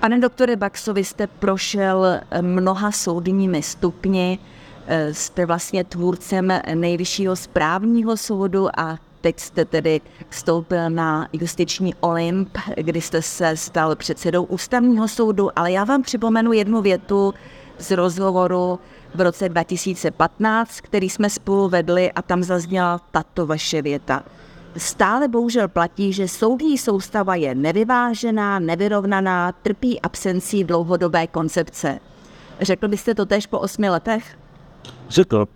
Pane doktore Baxo, vy jste prošel mnoha soudními stupni, jste vlastně tvůrcem nejvyššího správního soudu a teď jste tedy vstoupil na justiční Olymp, kdy jste se stal předsedou ústavního soudu, ale já vám připomenu jednu větu z rozhovoru v roce 2015, který jsme spolu vedli a tam zazněla tato vaše věta. Stále bohužel platí, že soudní soustava je nevyvážená, nevyrovnaná, trpí absencí dlouhodobé koncepce. Řekl byste to tež po osmi letech? Řekl.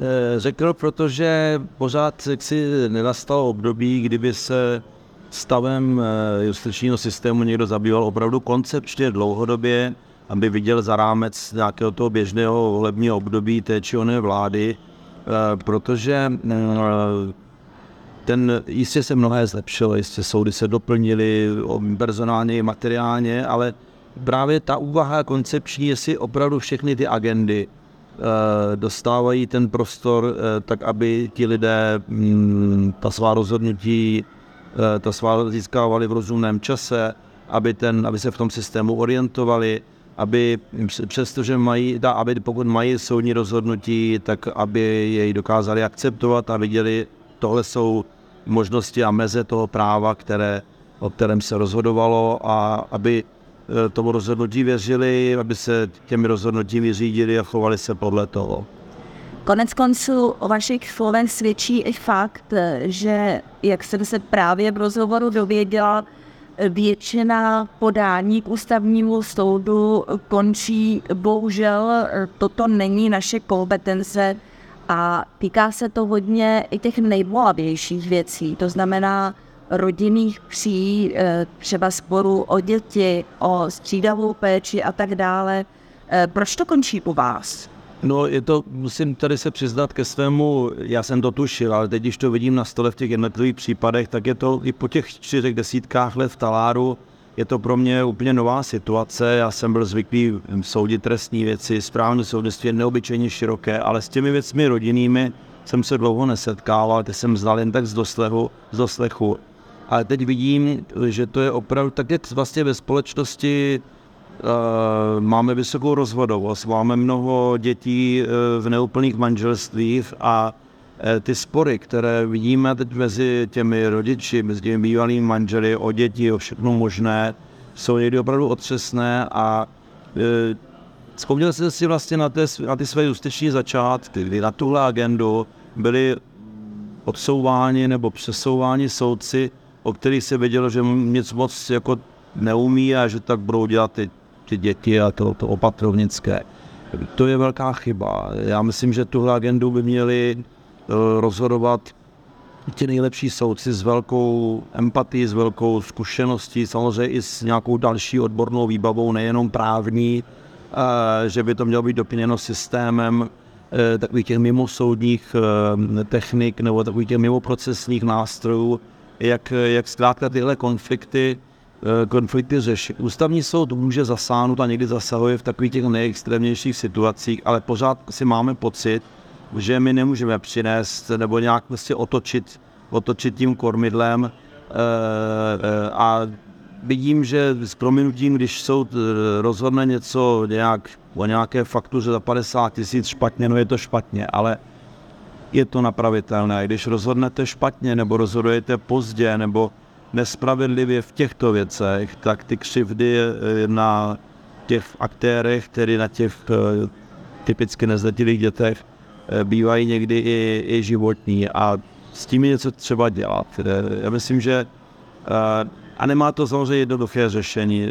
Eh, řekl, protože pořád si nenastalo období, kdyby se stavem eh, justičního systému někdo zabýval opravdu koncepčně dlouhodobě, aby viděl za rámec nějakého toho běžného volebního období té či oné vlády, eh, protože ten, jistě se mnohé zlepšilo, jistě soudy se doplnily personálně i materiálně, ale právě ta úvaha koncepční, jestli opravdu všechny ty agendy Eh, dostávají ten prostor eh, tak, aby ti lidé mm, ta svá rozhodnutí eh, ta svá získávali v rozumném čase, aby, ten, aby se v tom systému orientovali, aby přestože mají, da, aby pokud mají soudní rozhodnutí, tak aby jej dokázali akceptovat a viděli, tohle jsou možnosti a meze toho práva, které, o kterém se rozhodovalo a aby Eh, tomu rozhodnutí věřili, aby se těmi rozhodnutími řídili a chovali se podle toho. Konec konců o vašich slovech svědčí i fakt, že, jak jsem se právě v rozhovoru dověděla, většina podání k ústavnímu soudu končí, bohužel toto není naše kompetence a týká se to hodně i těch nejbolavějších věcí, to znamená rodinných pří, eh, třeba sporu o děti, o střídavou péči a tak dále. Eh, proč to končí u vás? No, je to, musím tady se přiznat ke svému, já jsem to tušil, ale teď, když to vidím na stole v těch jednotlivých případech, tak je to i po těch čtyřech desítkách let v taláru, je to pro mě úplně nová situace. Já jsem byl zvyklý soudit trestní věci, správní soudnictví je neobyčejně široké, ale s těmi věcmi rodinnými jsem se dlouho nesetkával, ty jsem znal jen tak z doslechu. Z doslechu ale teď vidím, že to je opravdu tak, jak vlastně ve společnosti uh, máme vysokou rozvodovost, máme mnoho dětí uh, v neúplných manželstvích a ty spory, které vidíme teď mezi těmi rodiči, mezi těmi bývalými manželi o děti, o všechno možné, jsou někdy opravdu otřesné a uh, vzpomněl jsem si vlastně na, té, na ty své justiční začátky, kdy na tuhle agendu byli odsouváni nebo přesouváni soudci o kterých se vědělo, že nic moc jako neumí a že tak budou dělat ty, ty děti a to, to opatrovnické. To je velká chyba. Já myslím, že tuhle agendu by měli eh, rozhodovat ti nejlepší soudci s velkou empatií, s velkou zkušeností, samozřejmě i s nějakou další odbornou výbavou, nejenom právní, eh, že by to mělo být doplněno systémem eh, takových těch mimosoudních technik nebo takových těch mimoprocesních nástrojů, jak, jak zkrátka tyhle konflikty, eh, konflikty řešit. Ústavní soud může zasáhnout a někdy zasahuje v takových těch nejextrémnějších situacích, ale pořád si máme pocit, že my nemůžeme přinést nebo nějak prostě otočit, otočit tím kormidlem e, e, a vidím, že s prominutím, když soud rozhodne něco nějak o nějaké faktuře za 50 tisíc špatně, no je to špatně, ale je to napravitelné. Když rozhodnete špatně nebo rozhodujete pozdě nebo nespravedlivě v těchto věcech, tak ty křivdy eh, na těch aktérech, tedy na těch eh, typicky nezletilých dětech, eh, bývají někdy i, i životní a s tím je něco třeba dělat. Já myslím, že a nemá to samozřejmě jednoduché řešení.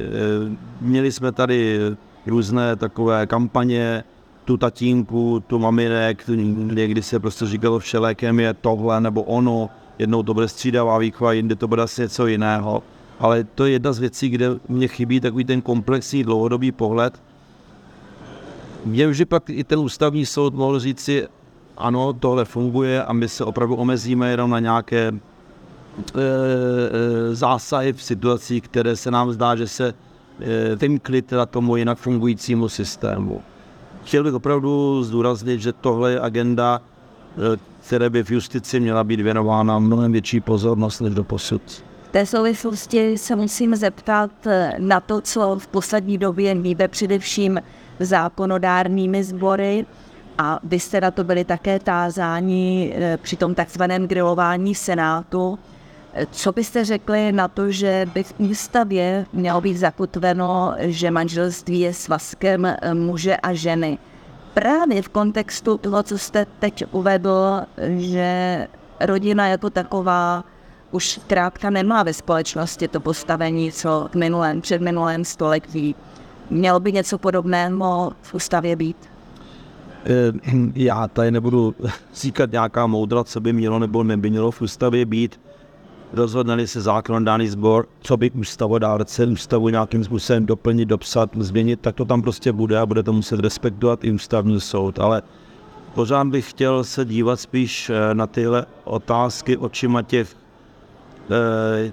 Měli jsme tady různé takové kampaně, tu tatínku, tu maminek, někdy se prostě říkalo všelékem je tohle nebo ono, jednou to bude střídavá výchova, jindy to bude asi něco jiného. ale to je jedna z věcí, kde mě chybí takový ten komplexní dlouhodobý pohled. Mě už pak i ten ústavní soud mohl říct si, ano, tohle funguje a my se opravdu omezíme jenom na nějaké e, e, zásahy v situacích, které se nám zdá, že se e, vymkly teda tomu jinak fungujícímu systému. Chtěl bych opravdu zdůraznit, že tohle je agenda, e, které by v justici měla být věnována mnohem větší pozornost než do posud. V té souvislosti se musím zeptat na to, co v poslední době mýbe především zákonodárnými sbory a vy jste na to byli také tázáni eh, při tom takzvaném grilování Senátu. Co byste řekli na to, že by v ústavě mělo být zakotveno, že manželství je svazkem eh, muže a ženy? Právě v kontextu toho, co jste teď uvedl, že rodina jako taková už krátka nemá ve společnosti to postavení, co v minulém, minulém století. Mělo by něco podobného v ústavě být? Eh, já tady nebudu říkat nějaká moudra, co by mělo nebo neby mělo v ústavě být. Rozhodnali se zákonodárný sbor, co by ústavodárce ústavu nějakým způsobem doplnit, dopsat, změnit, tak to tam prostě bude a bude to muset respektovat i ústavní soud. Ale pořád bych chtěl se dívat spíš eh, na tyhle otázky očima těch, eh,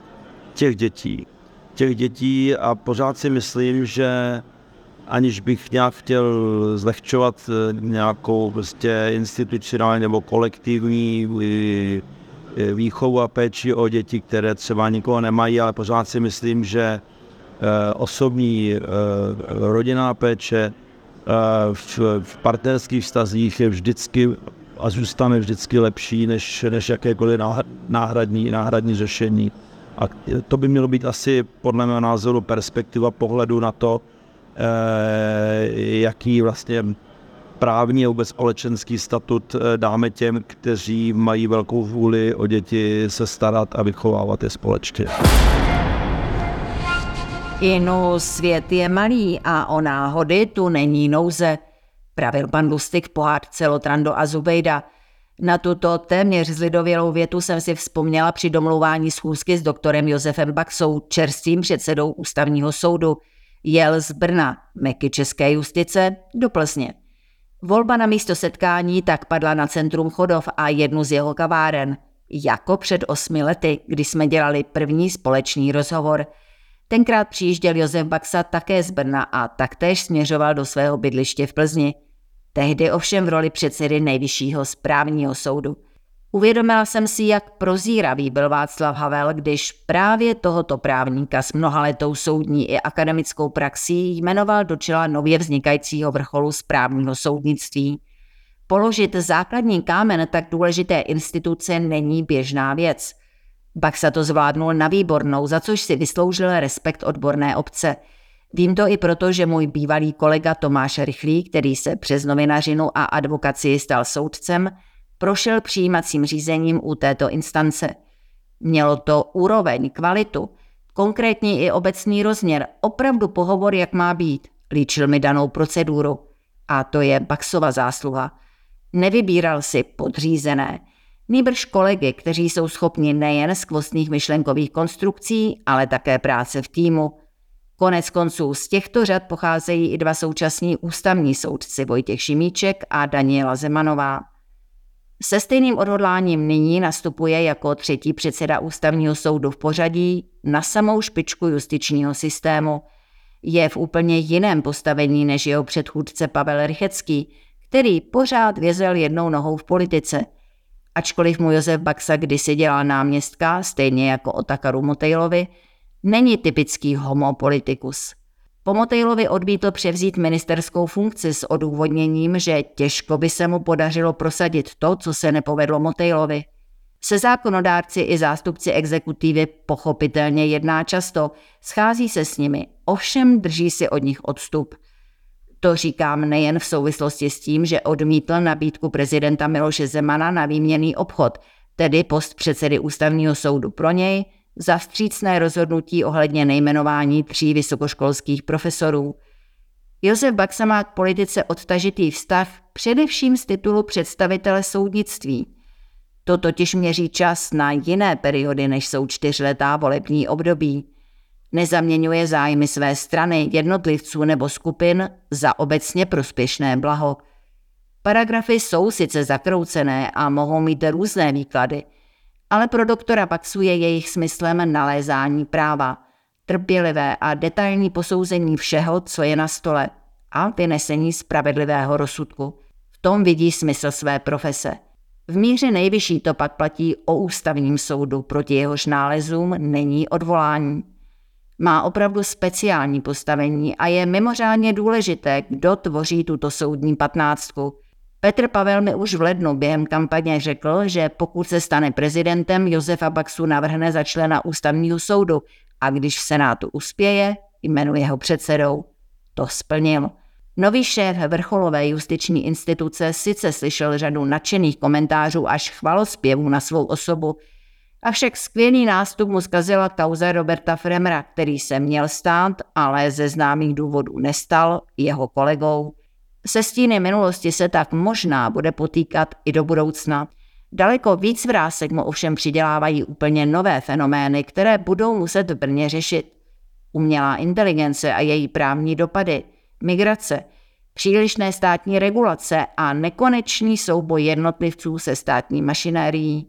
těch dětí. Těch dětí a pořád si myslím, že aniž bych nějak chtěl zlehčovat eh, nějakou prostě institucionální nebo kolektivní eh, eh, výchovu a péči o děti, které třeba nikoho nemají, ale pořád si myslím, že osobní rodinná péče v, partnerských vztazích je vždycky a zůstane vždycky lepší než, než jakékoliv náhradní, náhradní řešení. A to by mělo být asi podle mého názoru perspektiva pohledu na to, Eh, jaký vlastně právní a vůbec společenský statut eh, dáme těm, kteří mají velkou vůli o děti se starat a vychovávat je společně. Inu, svět je malý a o náhody tu není nouze, pravil pan Lustig pohádce Lotrando a Zubejda. Na tuto téměř zlidovělou větu jsem si vzpomněla při domlouvání schůzky s doktorem Josefem Baxou, čerstvým předsedou ústavního soudu – Jel z Brna, meky české justice, do Plzně. Volba na místo setkání tak padla na centrum Chodov a jednu z jeho kaváren, jako před osmi lety, kdy jsme dělali první společný rozhovor. Tenkrát přijížděl Josef Baxa také z Brna a taktéž směřoval do svého bydliště v Plzni. Tehdy ovšem v roli předsedy nejvyššího správního soudu – Uvědomila jsem si, jak prozíravý byl Václav Havel, když právě tohoto právníka s mnohaletou soudní i akademickou praxí jmenoval do čela nově vznikajícího vrcholu správního soudnictví. Položit základní kámen tak důležité instituce není běžná věc. Baxa to zvládnul na výbornou, za což si vysloužil respekt odborné obce. Vím to i proto, že můj bývalý kolega Tomáš Rychlý, který se přes novinařinu a advokaci stal soudcem, prošel přijímacím řízením u této instance. Mělo to úroveň, kvalitu, konkrétní i obecný rozměr, opravdu pohovor, jak má být, líčil mi danou proceduru. A to je Baxova zásluha. Nevybíral si podřízené, nýbrž kolegy, kteří jsou schopni nejen skvostných myšlenkových konstrukcí, ale také práce v týmu. Konec konců z těchto řad pocházejí i dva současní ústavní soudci Vojtěch Šimíček a Daniela Zemanová. Se stejným odhodláním nyní nastupuje jako třetí předseda ústavního soudu v pořadí na samou špičku justičního systému. Je v úplně jiném postavení než jeho předchůdce Pavel Rychecký, který pořád vězel jednou nohou v politice. Ačkoliv mu Josef Baxa kdysi dělal náměstka, stejně jako Otakaru Motejlovi, není typický homopolitikus. Po Motejlovi odmítl převzít ministerskou funkci s odůvodněním, že těžko by se mu podařilo prosadit to, co se nepovedlo Motejlovi. Se zákonodárci i zástupci exekutivy pochopitelně jedná často, schází se s nimi, ovšem drží si od nich odstup. To říkám nejen v souvislosti s tím, že odmítl nabídku prezidenta Miloše Zemana na výměný obchod, tedy post předsedy ústavního soudu pro něj, za vstřícné rozhodnutí ohledně nejmenování tří vysokoškolských profesorů. Josef Baxa má k politice odtažitý vztah především z titulu představitele soudnictví. To totiž měří čas na jiné periody, než jsou čtyřletá volební období. Nezaměňuje zájmy své strany, jednotlivců nebo skupin za obecně prospěšné blaho. Paragrafy jsou sice zakroucené a mohou mít různé výklady, ale pro doktora Baxu je jejich smyslem nalézání práva, trpělivé a detailní posouzení všeho, co je na stole a vynesení spravedlivého rozsudku. V tom vidí smysl své profese. V míře nejvyšší to pak platí o ústavním soudu, proti jehož nálezům není odvolání. Má opravdu speciální postavení a je mimořádně důležité, kdo tvoří tuto soudní patnáctku. Petr Pavel mi už v lednu během kampaně řekl, že pokud se stane prezidentem, Josefa Baxu navrhne za člena ústavního soudu a když v Senátu uspěje, jmenuje ho předsedou. To splnil. Nový šéf vrcholové justiční instituce sice slyšel řadu nadšených komentářů až chvalospěvů na svou osobu, avšak skvělý nástup mu zkazila kauza Roberta Fremra, který se měl stát, ale ze známých důvodů nestal, jeho kolegou. Se stíny minulosti se tak možná bude potýkat i do budoucna. Daleko víc vrásek mu ovšem přidělávají úplně nové fenomény, které budou muset v Brně řešit. Umělá inteligence a její právní dopady – migrace, přílišné státní regulace a nekonečný souboj jednotlivců se státní mašinérií.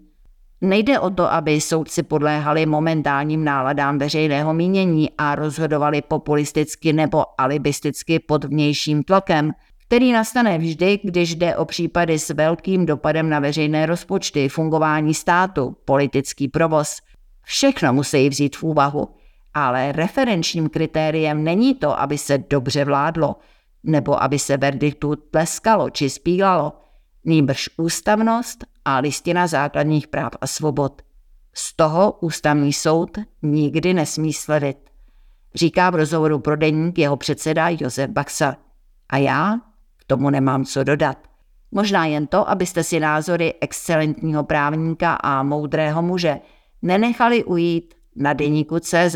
Nejde o to, aby soudci podléhali momentálním náladám veřejného mínění a rozhodovali populisticky nebo alibisticky pod vnějším tlakem, který nastane vždy, když jde o případy s velkým dopadem na veřejné rozpočty, fungování státu, politický provoz. Všechno musí vzít v úvahu – ale referenčním kritériem není to, aby se dobře vládlo, nebo aby se verdiktu tleskalo či spílalo, nýbrž ústavnost a listina základních práv a svobod. Z toho ústavní soud nikdy nesmí sledit. Říká v rozhovoru pro deník jeho předseda Josef Baxa. A já k tomu nemám co dodat. Možná jen to, abyste si názory excelentního právníka a moudrého muže nenechali ujít na deníku CZ.